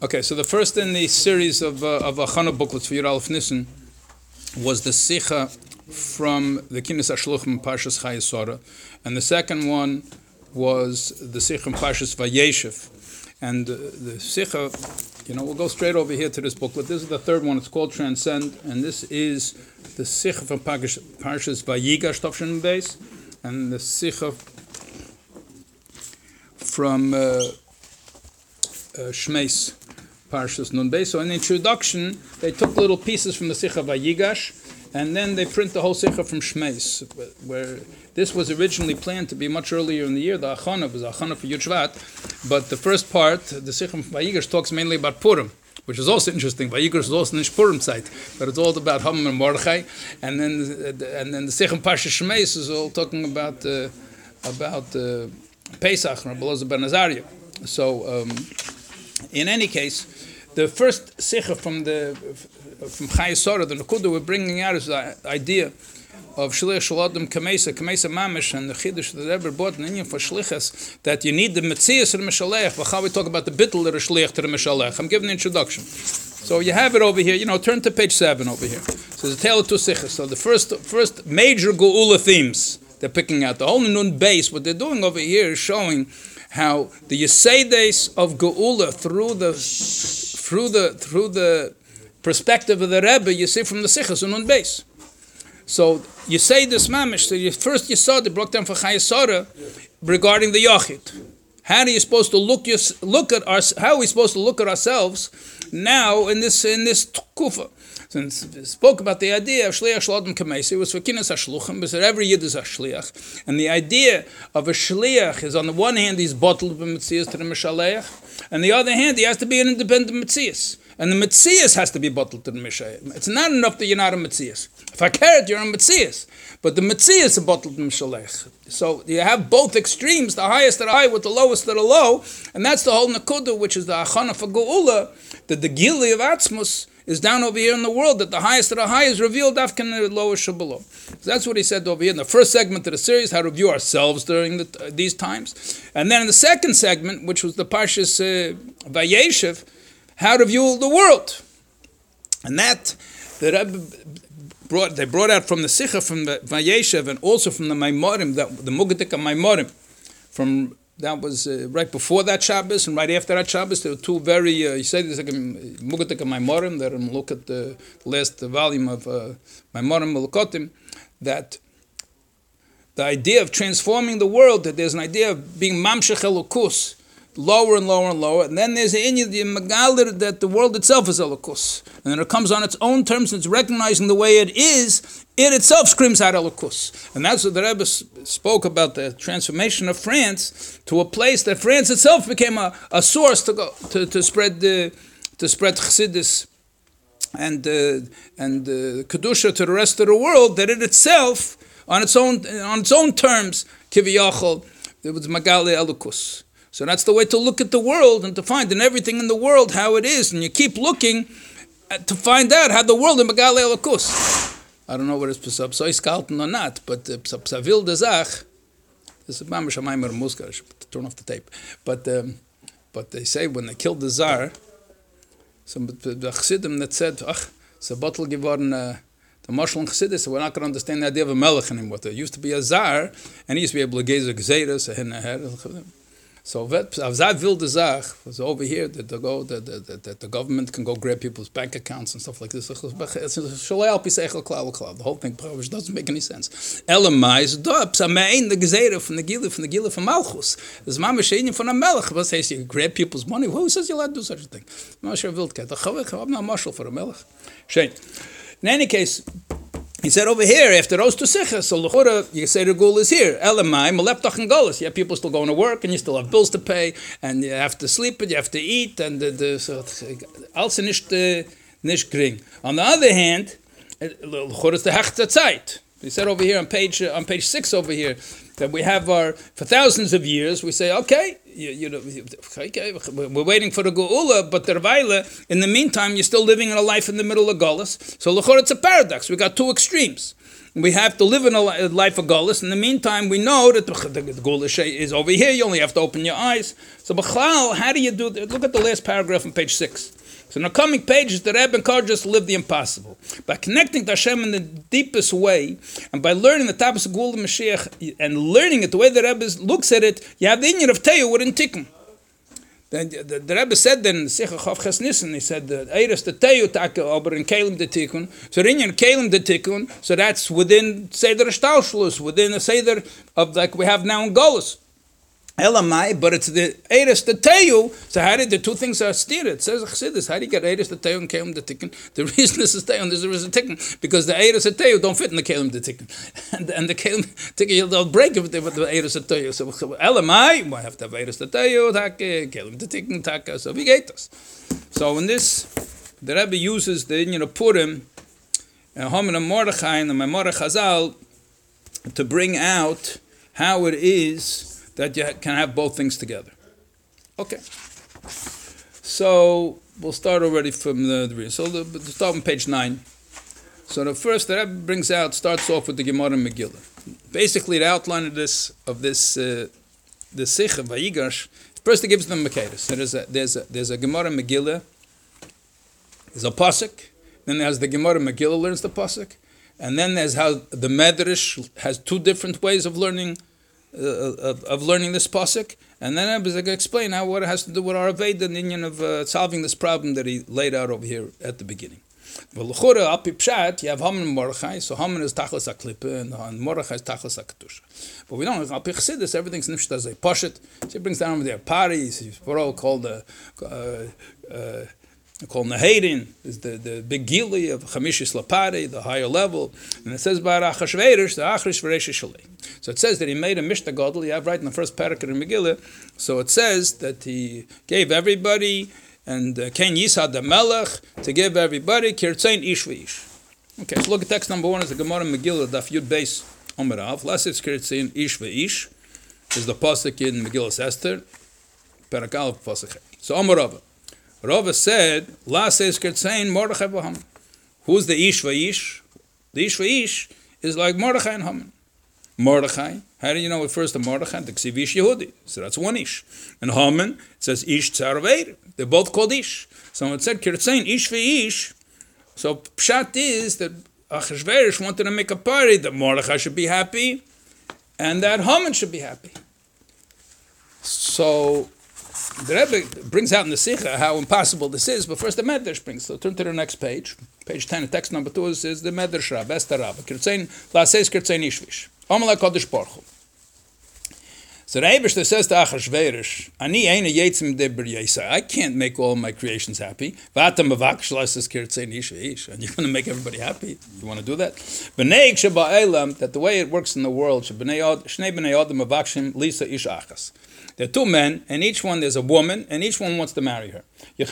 Okay, so the first in the series of uh, of Achana booklets for Yud Aleph Nissen was the Sicha from the Kinis Ashluchim Parshas Chayesora, and the second one was the Sicha from Parshas Vayeshev. And uh, the Sicha, you know, we'll go straight over here to this booklet. This is the third one. It's called Transcend, and this is the Sicha from Parshas Vayigash Tovshin base, and the Sicha from uh, uh, Shmeis. Parshas Nun Beis. So in the introduction, they took little pieces from the Sicha Vayigash, and then they print the whole Sicha from Shmeis, where this was originally planned to be much earlier in the year. The Achana was Achana for Yud but the first part, the from Vayigash, talks mainly about Purim. Which is also interesting. Vayigash is also in Purim site, but it's all about Haman and Mordechai, and then and then the Sechem Parsha Shmeis is all talking about uh, about uh, Pesach, Rabbi ben Azariah. So, um, in any case, the first sikha from the from Chayesora, the Nakuda we're bringing out is the uh, idea of Shliach Shaladim Kamesa, Kamesa Mamish, and the Chiddush that ever brought an Indian for Shlichas, that you need the Metzias and the Mishalech, but how we talk about the Bittel that are Shliach to the Mishalech. I'm giving an introduction. So you have it over here, you know, turn to page 7 over here. So the tale of two sikhas. So the first, first major Geula themes they're picking out. The whole Nun base, what they're doing over here is showing how the Yesedes of Geula through the through the through the perspective of the Rebbe, you see from the Sichas on base. So you say this mamish. So you, first you saw the broke down for Chayesara regarding the Yachid. How are you supposed to look your, look at our, How are we supposed to look at ourselves now in this in this kufa? Since spoke about the idea of shliach shlodim kamesi was for kinas hashluchim, but every yid is a shliach, and the idea of a shliach is on the one hand he's bottled with mitzias to the mishaleach, and the other hand he has to be an independent mitzias. And the Metzias has to be bottled to the Mishayim. It's not enough that you're not a Metzias. If I care it, you're a Metzias. But the Metzias are bottled in Mishalech. So you have both extremes, the highest that are high with the lowest that are low. And that's the whole Nakuda, which is the Achana for Geula, that the Gili of Atzmus is down over here in the world, that the highest of the high is revealed after the lowest below. So that's what he said over here in the first segment of the series, how to view ourselves during the, uh, these times. And then in the second segment, which was the Parshas uh, Vayeshev, how to view the world. And that the Rebbe brought, they brought out from the Sikha, from the Vayeshev, and also from the Maimorim, that, the Mugadik Maimorim, from that was uh, right before that Shabbos and right after that Shabbos. There were two very, uh, you say there's like a Mugadik Maimorim, that I'm look at the last volume of uh, Maimorim Mulukotim, that the idea of transforming the world, that there's an idea of being Mamshech Elokus, lower and lower and lower. And then there's the Magalir that the world itself is Elokus. And then it comes on its own terms and it's recognizing the way it is, it itself screams out Elokus. And that's what the Rebbe spoke about the transformation of France to a place that France itself became a, a source to go to, to spread the to spread Chassidus and uh, and uh, kedusha to the rest of the world. That it itself, on its own on its own terms, kiviyachol, it was magali elukus. So that's the way to look at the world and to find in everything in the world how it is. And you keep looking to find out how the world in Megale Elokus. I don't know what it's Pesab Soiskalten or not, but Psavil de Zach, this is Mamash Amaymer Muskar, turn off the tape. But, um, but they say when they killed the Tsar, some the Chassidim that said, ach, it's a bottle geworden, uh, the Marshal and Chassidus, we're not going to understand the idea of a melech anymore. There used to be a Tsar, and he used to be able to gaze at Gzeres, a so that will the Zach was over here that the go that the, the, the, government can go grab people's bank accounts and stuff like this. The whole thing doesn't make any sense. Elamais dops amein the gezera from the gila from the gila from Malchus. There's mama shein from a melech. What says you grab people's money? Who says you're allowed to do such a thing? I'm not sure Wildcat. I'm not marshal for a melech. Shane. In any case, he said over here, after those two sichas, so l'chora, you say the gul is here. Elamai, maleptach and gullus. You have people still going to work, and you still have bills to pay, and you have to sleep, and you have to eat, and the, the so, also uh, nicht. On the other hand, l'chora is the hechte Zeit. He said over here on page, on page six over here, that we have our for thousands of years. We say, okay, you, you know, okay, we're waiting for the geula, but dervaila. In the meantime, you're still living in a life in the middle of Golis. So lechor, it's a paradox. We got two extremes. We have to live in a life of Golis. In the meantime, we know that the, the, the is over here. You only have to open your eyes. So, Bachlal, how do you do that? Look at the last paragraph on page six. So in the coming pages, the Rebbe encourages us to live the impossible. By connecting to Hashem in the deepest way, and by learning the Tapas of Mashiach, and learning it the way the Rebbe looks at it, you have the Indian of Teo within Tikkun. The, the, the Rebbe said then, Sicha Chav Chesnissen, he said, the Eiris the Teo Taka, aber in Kalim de Tikkun, so in Kalim de Tikkun, so that's within Seder Shtauschlus, within the Seder of like we have now in Golos. Elamai, but it's the Eres the Teyu. So how did the two things are steered? It says Chassidus. How do you get Eres the Teyu and Kelim the Tikkun? The reason this is Teyu and this is a Tikkun because the Eres the Teyu don't fit in the Kelim the Tikkun, and, and the Kelim Tikkun they'll break if they the Eres the Teyu. So Elamai, we have to have Eres the Teyu, Kelim the Tikkun, Taka. So we get us. So in this, the Rebbe uses the you know Purim, and Haman and Mordechai and the Memorah to bring out how it is that you can have both things together. Okay. So we'll start already from the, the so the, the start on page nine. So the first that brings out starts off with the Gemara and Megillah. Basically, the outline of this of this uh, the Sikh of Vayigash. First, it gives them Makedis. There's a there's a there's a Gemara Megillah. There's a pasuk. Then there's the Gemara Megillah learns the pasuk, and then there's how the Medrash has two different ways of learning of, of, learning this pasuk, and then I was going to explain how what it has to do with our Aveda and Indian of uh, solving this problem that he laid out over here at the beginning. Well, l'chura api pshat, you have Haman and Mordechai, so Haman is tachlis aklipa and, and Mordechai is tachlis aktusha. But we don't, chassidus, everything's nifshtaz a poshet. So he brings down over there parties, he's all called the, uh, uh, called Nahedin, is the, the big gili of Chamishis Lapari, the higher level. And it says by Achashverish, the Achrish Shalei. So it says that he made a Mishnah Gadol, you have right in the first paragraph in Megillah. So it says that he gave everybody, and uh, Ken Yisad the Melech, to give everybody, Kirtzain Ish. Okay, so look at text number one is the Gemara Megillah, Daf Yud Beis Omerav. Last it's Kirtzain Ish Ish, is the Pasuk in Megillah Esther, Parakal Pasuk. So Omerav. Rava said, La says Kertzain Mordechai v'Haman. Who's the Ish v'Ish? The Ish v'Ish is like Mordechai and Haman. Mordechai, how do you know it first to Mordechai? The Ksivish Yehudi. So that's one Ish. And Haman, says Ish Tzaraveir. They're both called Ish. So it said Kertzain Ish v'Ish. So Pshat is that Achashverosh wanted to make a party that Mordechai should be happy and that Haman should be happy. So the Rebbe brings out in the Sikha how impossible this is, but first the Medrash brings. So turn to the next page. Page 10, text number 2 is, the Medrash Rab, Esther Rab. Kirtzein, Laseis Kirtzein Ishvish. Omala Kodesh Baruch so the Ebershter says to Achashverosh, Ani eine yetzim yesa. I can't make all my creations happy. Vata mavak shlasas kirtzei nish And you're going to make everybody happy. You want to do that? B'nei sheba elam, that the way it works in the world, shnei b'nei adam mavakshim lisa ish achas. There are two men, and each one there's a woman, and each one wants to marry her. She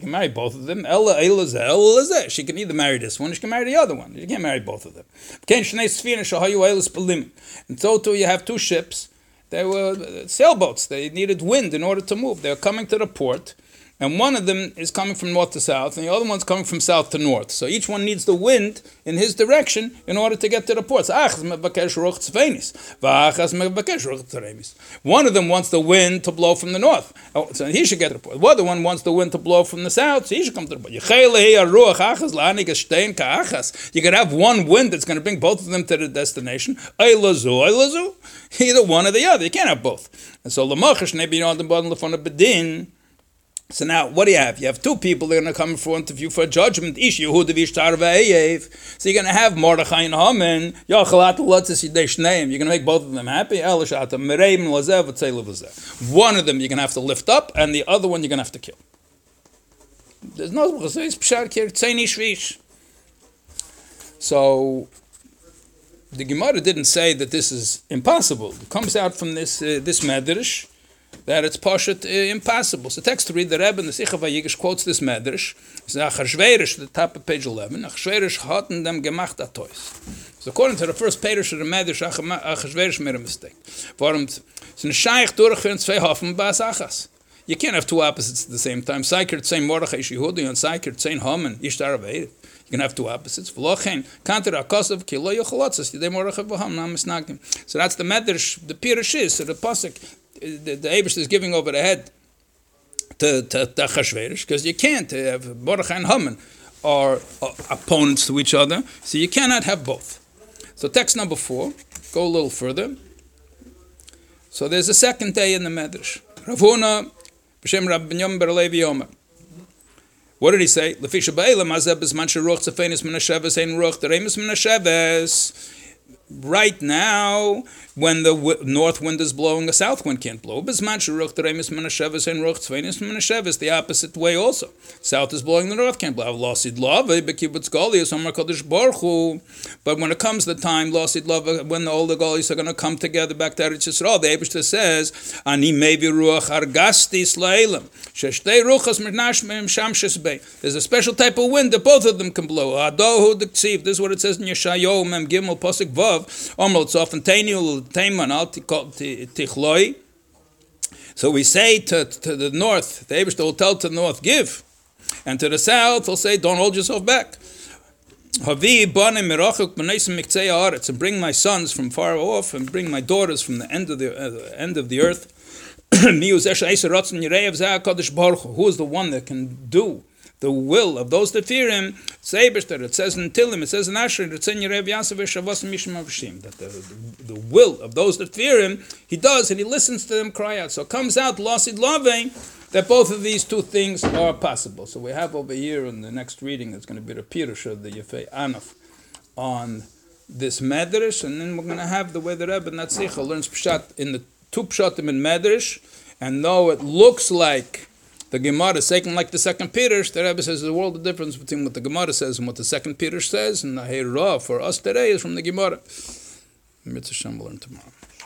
can marry both of them. She can either marry this one, or she can marry the other one. She can't marry both of them. And so too, you have two ships. They were sailboats. They needed wind in order to move. They were coming to the port and one of them is coming from north to south, and the other one's coming from south to north. So each one needs the wind in his direction in order to get to the ports. One of them wants the wind to blow from the north, oh, so he should get to the port. The other one wants the wind to blow from the south, so he should come to the port. You can have one wind that's going to bring both of them to the destination. Either one or the other. You can't have both. And so so now, what do you have? You have two people that are going to come in front of you for judgment. Ish Yehuda v'ishtar So you're going to have Mordechai and Haman. You're going to make both of them happy. One of them you're going to have to lift up, and the other one you're going to have to kill. There's no So the Gemara didn't say that this is impossible. It comes out from this uh, this medrash that it's poshet uh, impossible. So text to read the Rebbe in the Sicha Vayigish quotes this medrash. It's Achashverish, the top of page 11. Achashverish hatten them gemacht atois. So according to the first page of the medrash, Achashverish made a mistake. Warum? It's ein Scheich durchführen zwei Hoffen bei Asachas. You can't have two opposites at the same time. Seikert sein Mordechai Shehudi and Seikert sein Haman Ishtar Aveir. You can have two opposites. V'lochen kanter akosov ki lo yocholotzes yidei Mordechai v'ham nam misnagim. So that's the medrash, the pirush is, so the pasuk, the, the Abish is giving over the head to, to, to Achashverosh, because you can't have Mordechai and Haman are uh, opponents to each other, so you cannot have both. So text number four, go a little further. So there's a second day in the Medrash. Ravuna B'Shem Rabbi Binyamin Bar Levi Yomer. What did he say? Lefisha Ba'elam Azeb Bizman Sheruch Tzefenis Min HaSheves Ein Ruch Teremis Min right now, when the w- north wind is blowing, a south wind can't blow. The opposite way also. South is blowing, the north can't blow. Eh, but when it comes the time, eh, when all the Golis are going to come together back to Eretz Yisrael, the Abishta says, Ani mevi ruach argasti shamshis There's a special type of wind that both of them can blow. This is what it says in Yeshayo Mem Gimel Pasuk Vav. So we say to, to the north, the Abish will tell to the north, give. And to the south, he'll say, don't hold yourself back. And bring my sons from far off, and bring my daughters from the end of the uh, end of the earth. Who is the one that can do the will of those that fear him, it says in Tilim, it says in Asher, it's in Yerev Yasav Shavas Mishim Avshim, that the, the, will of those that fear him, he does, and he listens to them cry out. So it comes out, Lasid Loving, that both of these two things are possible. So we have over here in the next reading, it's going to be the Pirush of the Yefei Anaf on this Medrash, and then we're going to have the way the Rebbe Natzicha learns Pshat in the two Pshatim in Medrash, and though it looks like the Gemara is taken like the second Pirush. The Rebbe says there's a world of difference between what the Gemara says and what the second Pirush says, and the Heirah for us today is from the Gemara. Mitzvah Shem will learn tomorrow.